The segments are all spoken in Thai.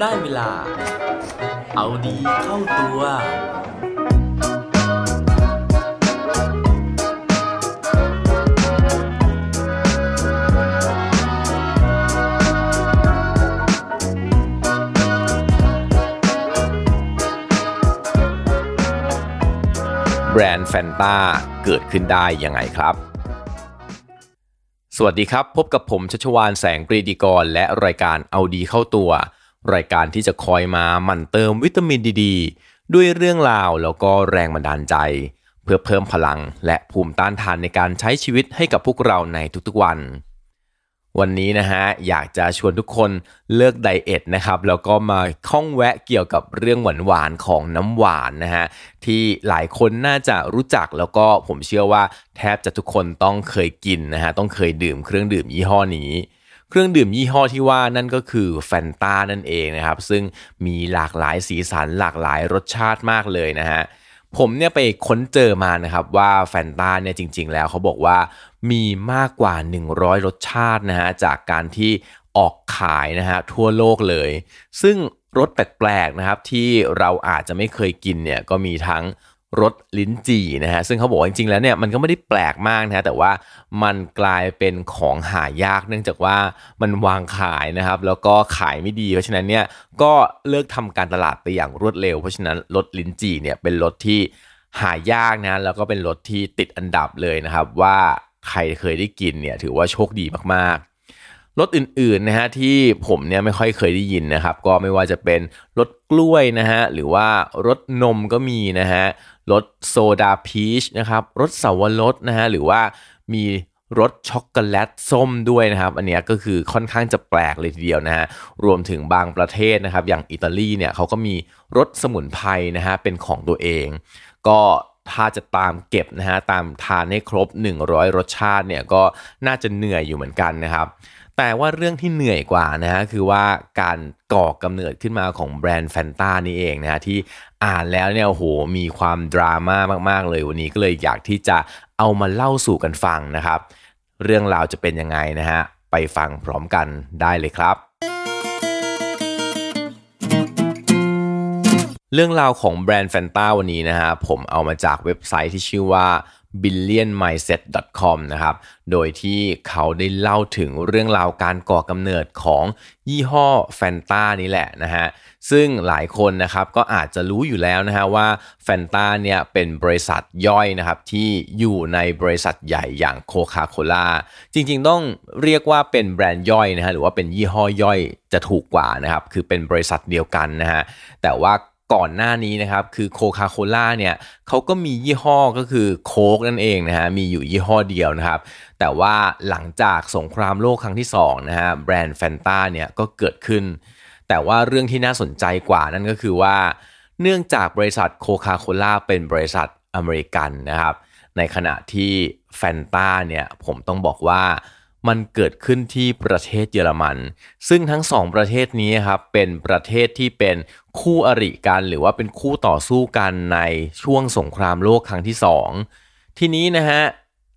ได้เวลา เอาดีเข้าตัว แบรนด์แฟนตาเกิดขึ้นได้ยังไงครับสวัสดีครับ พบกับผมชัชวานแสงปรีดีกร และรายการเอาดีเข้าตัว รายการที่จะคอยมาหมั่นเติมวิตามินดีดด้วยเรื่องราวแล้วก็แรงบันดาลใจ เพื่อเพิ่มพลังและภูมิต้านทานในการใช้ชีวิตให้กับพวกเราในทุกๆวัน วันนี้นะฮะอยากจะชวนทุกคนเลิกไดเอทนะครับแล้วก็มาข้องแวะเกี่ยวกับเรื่องหวานๆของน้ำหวานนะฮะที่หลายคนน่าจะรู้จักแล้วก็ผมเชื่อว่าแทบจะทุกคนต้องเคยกินนะฮะต้องเคยดื่มเครื่องดื่มยี่ห้อนี้ เครื่องดื่มยี่ห้อที่ว่านั่นก็คือแฟนตานั่นเองนะครับ ซึ่งมีหลากหลายสีสันหลากหลายรสชาติมากเลยนะฮะผมเนี่ยไปค้นเจอมานะครับว่าแฟนตาเนี่ยจริง ๆ แล้วเขาบอกว่ามีมากกว่า 100 รสชาตินะฮะจากการที่ออกขายนะฮะทั่วโลกเลย ซึ่งรสแปลกๆนะครับที่เราอาจจะไม่เคยกินเนี่ยก็มีทั้ง รสลิ้นจี่นะฮะซึ่งเขาบอกว่าจริงๆแล้วเนี่ยมันก็ไม่ได้แปลกมากนะฮะแต่ว่ามันกลายเป็นของหายากเนื่องจากว่ามันวางขายนะครับ แล้วก็ขายไม่ดีเพราะฉะนั้นเนี่ยก็เลิกทำการตลาดไปอย่างรวดเร็ว เพราะฉะนั้นรสลิ้นจี่เนี่ยเป็นรสที่หายากนะแล้วก็เป็นรสที่ติดอันดับเลยนะครับ ว่าใครเคยได้กินเนี่ยถือว่าโชคดีมากๆรสอื่นๆนะฮะที่ผมเนี่ยไม่ค่อยเคยได้ยินนะครับ ก็ไม่ว่าจะเป็นรสกล้วยนะฮะหรือว่ารสนมก็มีนะฮะ รสโซดาพีชนะครับรสสาวรสนะฮะหรือว่ามีรสช็อกโกแลตส้มด้วยนะครับ อันนี้ก็คือค่อนข้างจะแปลกเลยทีเดียวนะฮะรวมถึงบางประเทศนะครับ อย่างอิตาลีเนี่ยเขาก็มีรสสมุนไพรนะฮะเป็นของตัวเอง ก็ถ้าจะตามเก็บนะฮะตามทานให้ครบ 100 รสชาติเนี่ยก็น่าจะเหนื่อยอยู่เหมือนกันนะครับ แต่ว่าเรื่องที่เหนื่อยกว่านะฮะคือว่าการก่อกำเนิดขึ้นมาของแบรนด์แฟนตานี่เองนะฮะที่อ่านแล้วเนี่ยโหมีความดราม่ามากๆเลยวันนี้ก็เลยอยากที่จะเอามาเล่าสู่กันฟังนะครับ เรื่องราวจะเป็นยังไงนะฮะไปฟังพร้อมกันได้เลยครับ เรื่องราวของแบรนด์แฟนตาวันนี้นะฮะผมเอามาจากเว็บไซต์ที่ชื่อว่า billionmindset.com นะครับ โดยที่เขาได้เล่าถึงเรื่องราวการก่อกำเนิดของยี่ห้อแฟนตานี่แหละนะฮะ ซึ่งหลายคนนะครับก็อาจจะรู้อยู่แล้วนะฮะว่าแฟนตาเนี่ยเป็นบริษัทย่อยนะครับที่อยู่ในบริษัทใหญ่อย่างโคคาโคล่าจริงๆต้องเรียกว่าเป็นแบรนด์ย่อยนะฮะหรือว่าเป็นยี่ห้อย่อยจะถูกกว่านะครับ คือเป็นบริษัทเดียวกันนะฮะ แต่ว่า ก่อนหน้านี้นะครับ คือโคคาโคล่าเนี่ยเขาก็มียี่ห้อก็คือโค้กนั่นเองนะฮะมีอยู่ยี่ห้อเดียวนะครับ แต่ว่าหลังจากสงครามโลกครั้งที่2นะฮะแบรนด์แฟนตาเนี่ยก็เกิดขึ้น แต่ว่าเรื่องที่น่าสนใจกว่านั่นก็คือว่า เนื่องจากบริษัทโคคาโคล่าเป็นบริษัทอเมริกันนะครับ ในขณะที่แฟนตาเนี่ยผมต้องบอกว่า มันเกิดขึ้นที่ประเทศเยอรมัน ซึ่งทั้งสองประเทศนี้ครับเป็นประเทศที่เป็นคู่อริกันหรือว่าเป็นคู่ต่อสู้กันในช่วงสงครามโลกครั้งที่สองทีนี้นะฮะ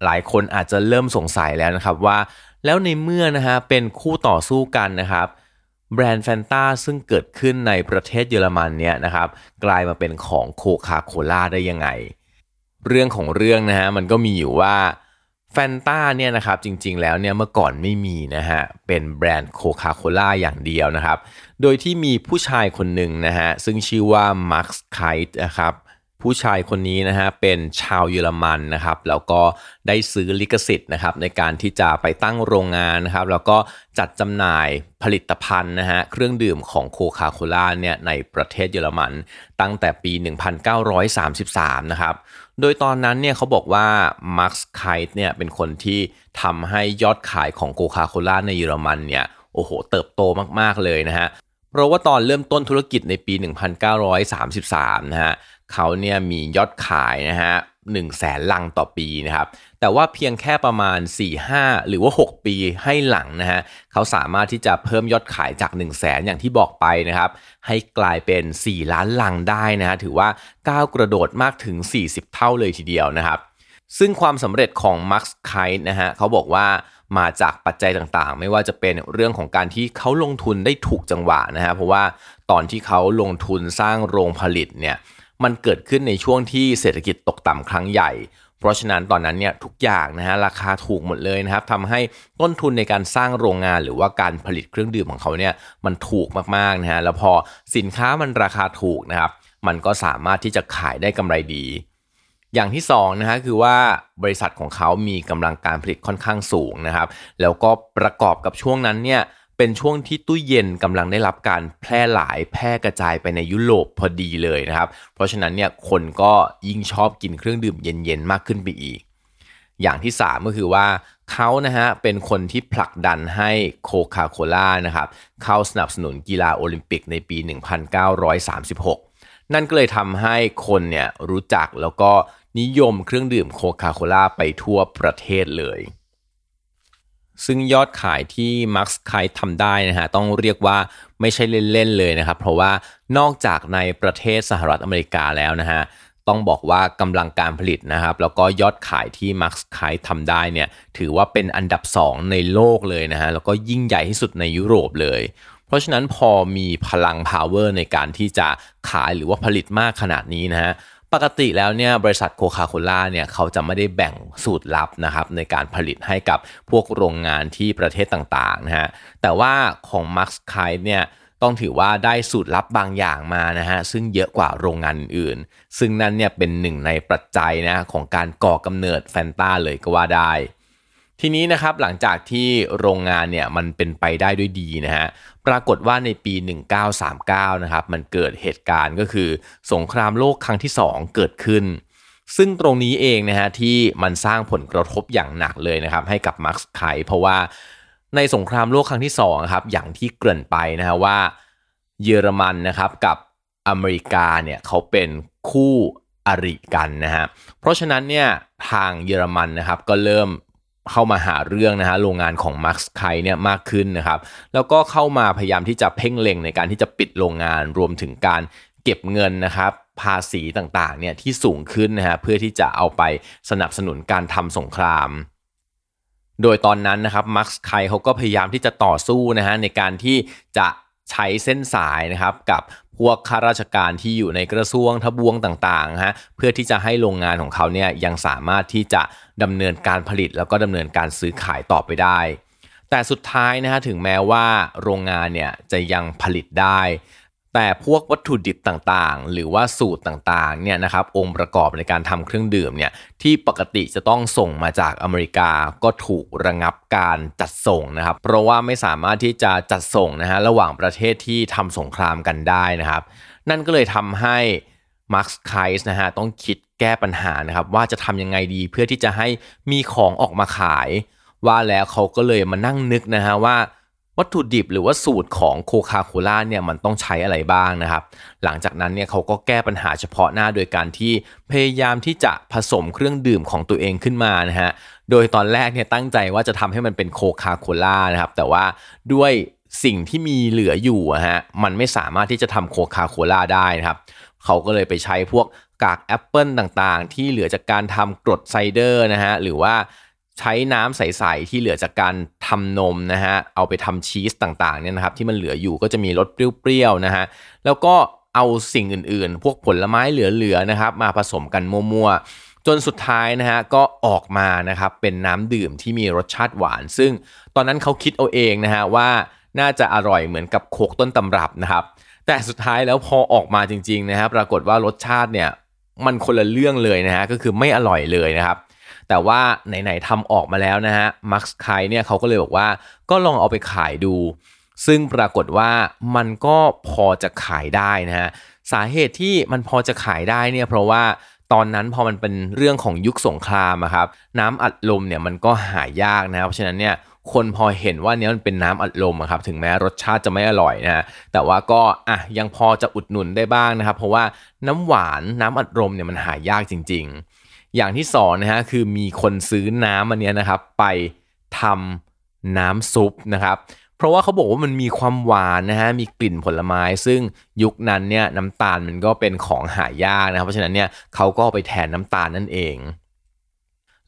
หลายคนอาจจะเริ่มสงสัยแล้วนะครับว่า แล้วในเมื่อนะฮะเป็นคู่ต่อสู้กันนะครับแบรนด์แฟนตาซึ่งเกิดขึ้นในประเทศเยอรมันเนี่ยนะครับกลายมาเป็นของโคคาโคล่าได้ยังไง เรื่องของเรื่องนะฮะมันก็มีอยู่ว่า แฟนตาเนี่ยนะครับจริงๆแล้วเนี่ยเมื่อก่อนไม่มีนะฮะเป็นแบรนด์โคคาโคล่าอย่างเดียวนะครับ โดยที่มีผู้ชายคนหนึ่งนะฮะซึ่งชื่อว่า Max Keith นะครับ ผู้ชายคนนี้นะฮะเป็นชาวเยอรมันนะครับแล้วก็ได้ซื้อลิขสิทธิ์นะครับในการที่จะไปตั้งโรงงานนะครับแล้วก็จัดจำหน่ายผลิตภัณฑ์นะฮะเครื่องดื่มของโคคาโคล่าเนี่ยในประเทศเยอรมันตั้งแต่ปี 1933 นะครับโดยตอนนั้นเนี่ยเขาบอกว่า Max Keith เนี่ยเป็นคนที่ทำให้ยอดขายของโคคาโคล่าในเยอรมันเนี่ยโอ้โหเติบโตมากๆเลยนะฮะเพราะว่าตอนเริ่มต้นธุรกิจในปี 1933 นะฮะ เขาเนี่ยมียอดขายนะฮะหนึ่งแสนลังต่อปีนะครับ แต่ว่าเพียงแค่ประมาณ 4-5 หรือว่า 6 ปีให้หลังนะฮะเขาสามารถที่จะเพิ่มยอดขายจาก 1 0 0 0 0แสนอย่างที่บอกไปนะครับ ให้กลายเป็น 4 ล้านลังได้นะฮะถือว่าก้าวกระโดดมากถึง 40 เท่าเลยทีเดียวนะครับ ซึ่งความสำเร็จของมาร์คไคท์นะฮะเขาบอกว่ามาจากปัจจัยต่างๆ ไม่ว่าจะเป็นเรื่องของการที่เขาลงทุนได้ถูกจังหวะนะฮะเพราะว่าตอนที่เขาลงทุนสร้างโรงผลิตเนี่ย มันเกิดขึ้นในช่วงที่เศรษฐกิจตกต่ำครั้งใหญ่ เพราะฉะนั้นตอนนั้นเนี่ยทุกอย่างนะฮะราคาถูกหมดเลยนะครับทำให้ต้นทุนในการสร้างโรงงานหรือว่าการผลิตเครื่องดื่มของเขาเนี่ยมันถูกมากๆนะฮะแล้วพอสินค้ามันราคาถูกนะครับมันก็สามารถที่จะขายได้กำไรดี อย่างที่2นะฮะคือว่าบริษัทของเขามีกำลังการผลิตค่อนข้างสูงนะครับ แล้วก็ประกอบกับช่วงนั้นเนี่ย เป็นช่วงที่ตู้เย็นกำลังได้รับการแพร่หลายแพร่กระจายไปในยุโรปพอดีเลยนะครับ เพราะฉะนั้นเนี่ยคนก็ยิ่งชอบกินเครื่องดื่มเย็นๆมากขึ้นไปอีก อย่างที่ 3 ก็คือว่าเขานะฮะเป็นคนที่ผลักดันให้โคคาโคล่านะครับเข้าสนับสนุนกีฬาโอลิมปิกในปี 1936นั่นก็เลยทำให้คนเนี่ยรู้จักแล้วก็นิยมเครื่องดื่มโคคาโคล่าไปทั่วประเทศเลย ซึ่งยอดขายที่มักซ์ไคทำได้นะฮะต้องเรียกว่าไม่ใช่เล่น ๆ เลยนะครับ เพราะว่านอกจากในประเทศสหรัฐอเมริกาแล้วนะฮะต้องบอกว่ากำลังการผลิตนะครับ แล้วก็ยอดขายที่มักซ์ไคทำได้เนี่ยถือว่าเป็นอันดับ 2 ในโลกเลยนะฮะแล้วก็ยิ่งใหญ่ที่สุดในยุโรปเลย เพราะฉะนั้นพอมีพลัง power ในการที่จะขายหรือว่าผลิตมากขนาดนี้นะฮะ ปกติแล้วเนี่ยบริษัทโคคาโคล่าเนี่ยเขาจะไม่ได้แบ่งสูตรลับนะครับในการผลิตให้กับพวกโรงงานที่ประเทศต่างๆนะฮะแต่ว่าของ Max k i เนี่ยต้องถือว่าได้สูตรลับบางอย่างมานะฮะซึ่งเยอะกว่าโรงงานอื่นๆซึ่งนั่นเนี่ยเป็นหนึ่งในปัจจัยนะของการก่อกำเนิดแฟนตาเลยก็ว่าได้ ทีนี้นะครับหลังจากที่โรงงานเนี่ยมันเป็นไปได้ด้วยดีนะฮะปรากฏว่าในปี 1939 นะครับมันเกิดเหตุการณ์ก็คือ สงครามโลกครั้งที่ 2 เกิดขึ้น ซึ่งตรงนี้เองนะฮะที่มันสร้างผลกระทบอย่างหนักเลยนะครับให้กับมาร์คไคเพราะว่าในสงครามโลกครั้งที่2ครับอย่างที่เกริ่นไปนะฮะว่าเยอรมันนะครับกับอเมริกาเนี่ยเขาเป็นคู่อริกันนะฮะเพราะฉะนั้นเนี่ยทางเยอรมันนะครับก็เริ่ม เข้ามาหาเรื่องนะฮะโรงงานของ Max Keith เนี่ยมากขึ้นนะครับ แล้วก็เข้ามาพยายามที่จะเพ่งเล็งในการที่จะปิดโรงงานรวมถึงการเก็บเงินนะครับภาษีต่างๆเนี่ยที่สูงขึ้นนะฮะเพื่อที่จะเอาไปสนับสนุนการทำสงคราม โดยตอนนั้นนะครับ Max Keith เขาก็พยายามที่จะต่อสู้นะฮะในการที่จะ ใช้เส้นสายนะครับกับพวกข้าราชการที่อยู่ในกระทรวงทบวงต่างๆฮะเพื่อที่จะให้โรงงานของเขาเนี่ยยังสามารถที่จะดำเนินการผลิตแล้วก็ดำเนินการซื้อขายต่อไปได้ แต่สุดท้ายนะฮะถึงแม้ว่าโรงงานเนี่ยจะยังผลิตได้ แต่พวกวัตถุดิบต่างๆ หรือว่าสูตรต่างๆเนี่ยนะครับองค์ประกอบในการทำเครื่องดื่มเนี่ยที่ปกติจะต้องส่งมาจากอเมริกาก็ถูกระงับการจัดส่งนะครับ เพราะว่าไม่สามารถที่จะจัดส่งนะฮะระหว่างประเทศที่ทำสงครามกันได้นะครับ นั่นก็เลยทำให้มาร์คไคส์นะฮะต้องคิดแก้ปัญหานะครับว่าจะทำยังไงดีเพื่อที่จะให้มีของออกมาขาย ว่าแล้วเขาก็เลยมานั่งนึกนะฮะว่า วัตถุดิบหรือว่าสูตรของโคคาโคล่าเนี่ยมันต้องใช้อะไรบ้างนะครับ หลังจากนั้นเนี่ยเขาก็แก้ปัญหาเฉพาะหน้าโดยการที่พยายามที่จะผสมเครื่องดื่มของตัวเองขึ้นมานะฮะ โดยตอนแรกเนี่ยตั้งใจว่าจะทำให้มันเป็นโคคาโคล่านะครับ แต่ว่าด้วยสิ่งที่มีเหลืออยู่อะฮะมันไม่สามารถที่จะทำโคคาโคล่าได้นะครับ เขาก็เลยไปใช้พวกกากแอปเปิลต่างๆ ที่เหลือจากการทำกรด cider นะฮะหรือว่า ใช้น้ำใสๆที่เหลือจากการทำนมนะฮะเอาไปทำชีสต่างๆเนี่ยนะครับที่มันเหลืออยู่ก็จะมีรสเปรี้ยวๆนะฮะแล้วก็เอาสิ่งอื่นๆ พวกผลไม้เหลือๆนะครับมาผสมกันมั่วๆ จนสุดท้ายนะฮะก็ออกมานะครับเป็นน้ำดื่มที่มีรสชาติหวาน ซึ่งตอนนั้นเขาคิดเอาเองนะฮะว่าน่าจะอร่อยเหมือนกับโคกต้นตำรับนะครับ แต่สุดท้ายแล้วพอออกมาจริงๆนะครับปรากฏว่ารสชาติเนี่ยมันคนละเรื่องเลยนะฮะก็คือไม่อร่อยเลยนะครับ แต่ว่าไหนๆทำออกมาแล้วนะฮะมักซ์ไคเนี่ยเขาก็เลยบอกว่าก็ลองเอาไปขายดู ซึ่งปรากฏว่ามันก็พอจะขายได้นะฮะสาเหตุที่มันพอจะขายได้เนี่ยเพราะว่าตอนนั้นพอมันเป็นเรื่องของยุคสงครามครับน้ำอัดลมเนี่ยมันก็หายากนะครับเพราะฉะนั้นเนี่ยคนพอเห็นว่าเนี้ยมันเป็นน้ำอัดลมครับถึงแม้รสชาติจะไม่อร่อยนะแต่ว่าก็อะยังพอจะอุดหนุนได้บ้างนะครับ เพราะว่าน้ำหวานน้ำอัดลมเนี่ยมันหายากจริงๆ อย่างที่สองนะฮะคือมีคนซื้อน้ำอันนี้นะครับ ไปทำน้ำซุปนะครับ เพราะว่าเขาบอกว่ามันมีความหวานนะฮะมีกลิ่นผลไม้ ซึ่งยุคนั้นเนี่ยน้ำตาลมันก็เป็นของหายากนะครับ เพราะฉะนั้นเนี่ยเขาก็ไปแทนน้ำตาลนั่นเอง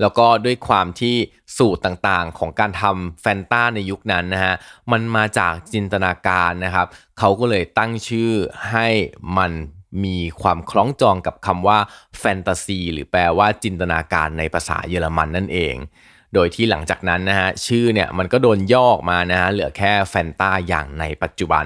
แล้วก็ด้วยความที่สูตรต่างๆ ของการทำแฟนตาในยุคนั้นนะฮะ มันมาจากจินตนาการนะครับ เขาก็เลยตั้งชื่อให้มัน มีความคล้องจองกับคำว่าแฟนตาซีหรือแปลว่าจินตนาการในภาษาเยอรมันนั่นเอง โดยที่หลังจากนั้นนะฮะชื่อเนี่ยมันก็โดนย่อออกมานะฮะเหลือแค่แฟนตาอย่างในปัจจุบัน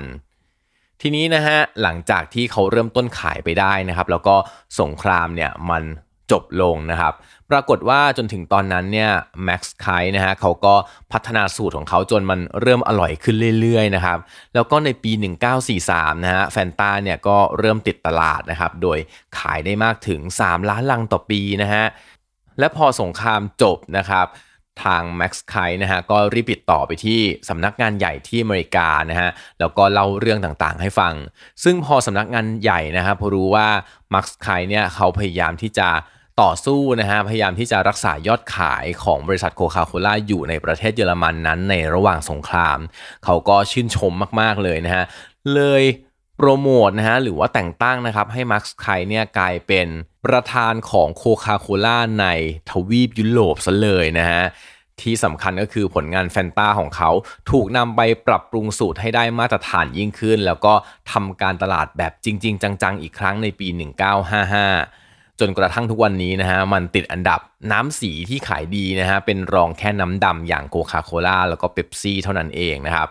ทีนี้นะฮะหลังจากที่เขาเริ่มต้นขายไปได้นะครับ แล้วก็สงครามเนี่ยมัน จบลงนะครับ ปรากฏว่าจนถึงตอนนั้นเนี่ยแม็กซ์ไคนะฮะเขาก็พัฒนาสูตรของเขาจนมันเริ่มอร่อยขึ้นเรื่อยๆนะครับ แล้วก็ในปี 1943 นะฮะแฟนตาเนี่ยก็เริ่มติดตลาดนะครับ โดยขายได้มากถึง 3 ล้านลังต่อปีนะฮะ และพอสงครามจบนะครับทาง Max k i นะฮะก็รีบติดต่อไปที่สำนักงานใหญ่ที่อเมริกานะฮะแล้วก็เล่าเรื่องต่างๆให้ฟัง ซึ่งพอสำนักงานใหญ่นะครับพอรู้ว่า Max k i เนี่ยเขาพยายามที่จะ ต่อสู้นะฮะพยายามที่จะรักษายอดขายของบริษัทโคคาโคล่าอยู่ในประเทศเยอรมันนั้นในระหว่างสงคราม เขาก็ชื่นชมมาก ๆ เลยนะฮะ เลยโปรโมทนะฮะหรือว่าแต่งตั้งนะครับให้ Max Keith เนี่ยกลายเป็นประธานของโคคาโคล่าในทวีปยุโรปซะเลยนะฮะที่สำคัญก็คือผลงานแฟนตาของเขาถูกนำไปปรับปรุงสูตรให้ได้มาตรฐานยิ่งขึ้น แล้วก็ทำการตลาดแบบจริง ๆ จัง ๆ อีกครั้งในปี 1955 จนกระทั่งทุกวันนี้นะฮะมันติดอันดับน้ำสีที่ขายดีนะฮะเป็นรองแค่น้ำดำอย่างโคคาโคล่าแล้วก็เบปซี่เท่านั้นเองนะครับ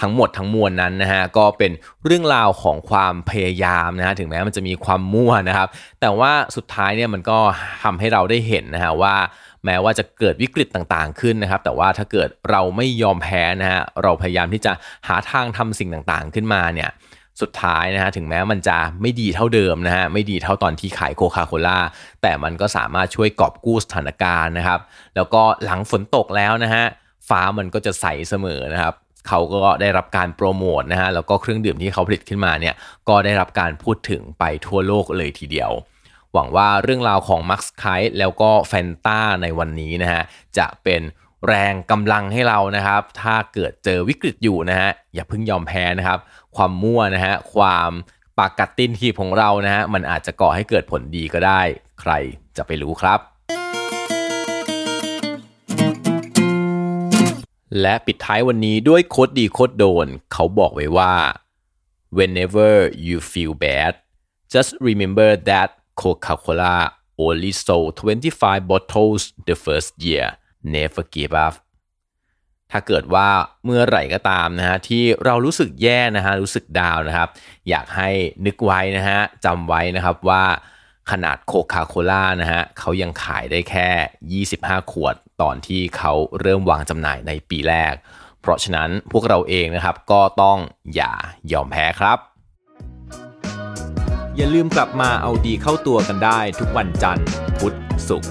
ทั้งหมดทั้งมวลนั้นนะฮะก็เป็นเรื่องราวของความพยายามนะฮะถึงแม้มันจะมีความมั่วนะครับ แต่ว่าสุดท้ายเนี่ยมันก็ทำให้เราได้เห็นนะฮะว่า แม้ว่าจะเกิดวิกฤตต่างๆขึ้นนะครับ แต่ว่าถ้าเกิดเราไม่ยอมแพ้นะฮะเราพยายามที่จะหาทางทำสิ่งต่างๆขึ้นมาเนี่ย สุดท้ายนะฮะถึงแม้มันจะไม่ดีเท่าเดิมนะฮะไม่ดีเท่าตอนที่ขายโคคาโคล่าแต่มันก็สามารถช่วยกอบกู้สถานการณ์นะครับ แล้วก็หลังฝนตกแล้วนะฮะฟ้ามันก็จะใสเสมอนะครับเขาก็ได้รับการโปรโมทนะฮะแล้วก็เครื่องดื่มที่เขาผลิตขึ้นมาเนี่ยก็ได้รับการพูดถึงไปทั่วโลกเลยทีเดียว หวังว่าเรื่องราวของมักซ์ไคแล้วก็แฟนตาในวันนี้นะฮะจะเป็น แรงกำลังให้เรานะครับ ถ้าเกิดเจอวิกฤตอยู่นะฮะอย่าเพิ่งยอมแพ้นะครับ ความมั่วนะฮะความปากกัดตินทีของเรานะฮะมันอาจจะก่อให้เกิดผลดีก็ได้ ใครจะไปรู้ครับ และปิดท้ายวันนี้ด้วยโคดดีโคดโดน เขาบอกไว้ว่า whenever you feel bad just remember that Coca-Cola only sold 25 bottles the first year never give up ถ้าเกิดว่าเมื่อไหร่ก็ตามนะฮะที่เรารู้สึกแย่นะฮะรู้สึกดาวนะครับ อยากให้นึกไว้นะฮะจำไว้นะครับว่าขนาดโคคาโคล่านะฮะเขายังขายได้แค่ 25 ขวดตอนที่เขาเริ่มวางจำหน่ายในปีแรก เพราะฉะนั้นพวกเราเองนะครับก็ต้องอย่ายอมแพ้ครับ อย่าลืมกลับมาเอาดีเข้าตัวกันได้ทุกวันจันทร์ พุธศุกร์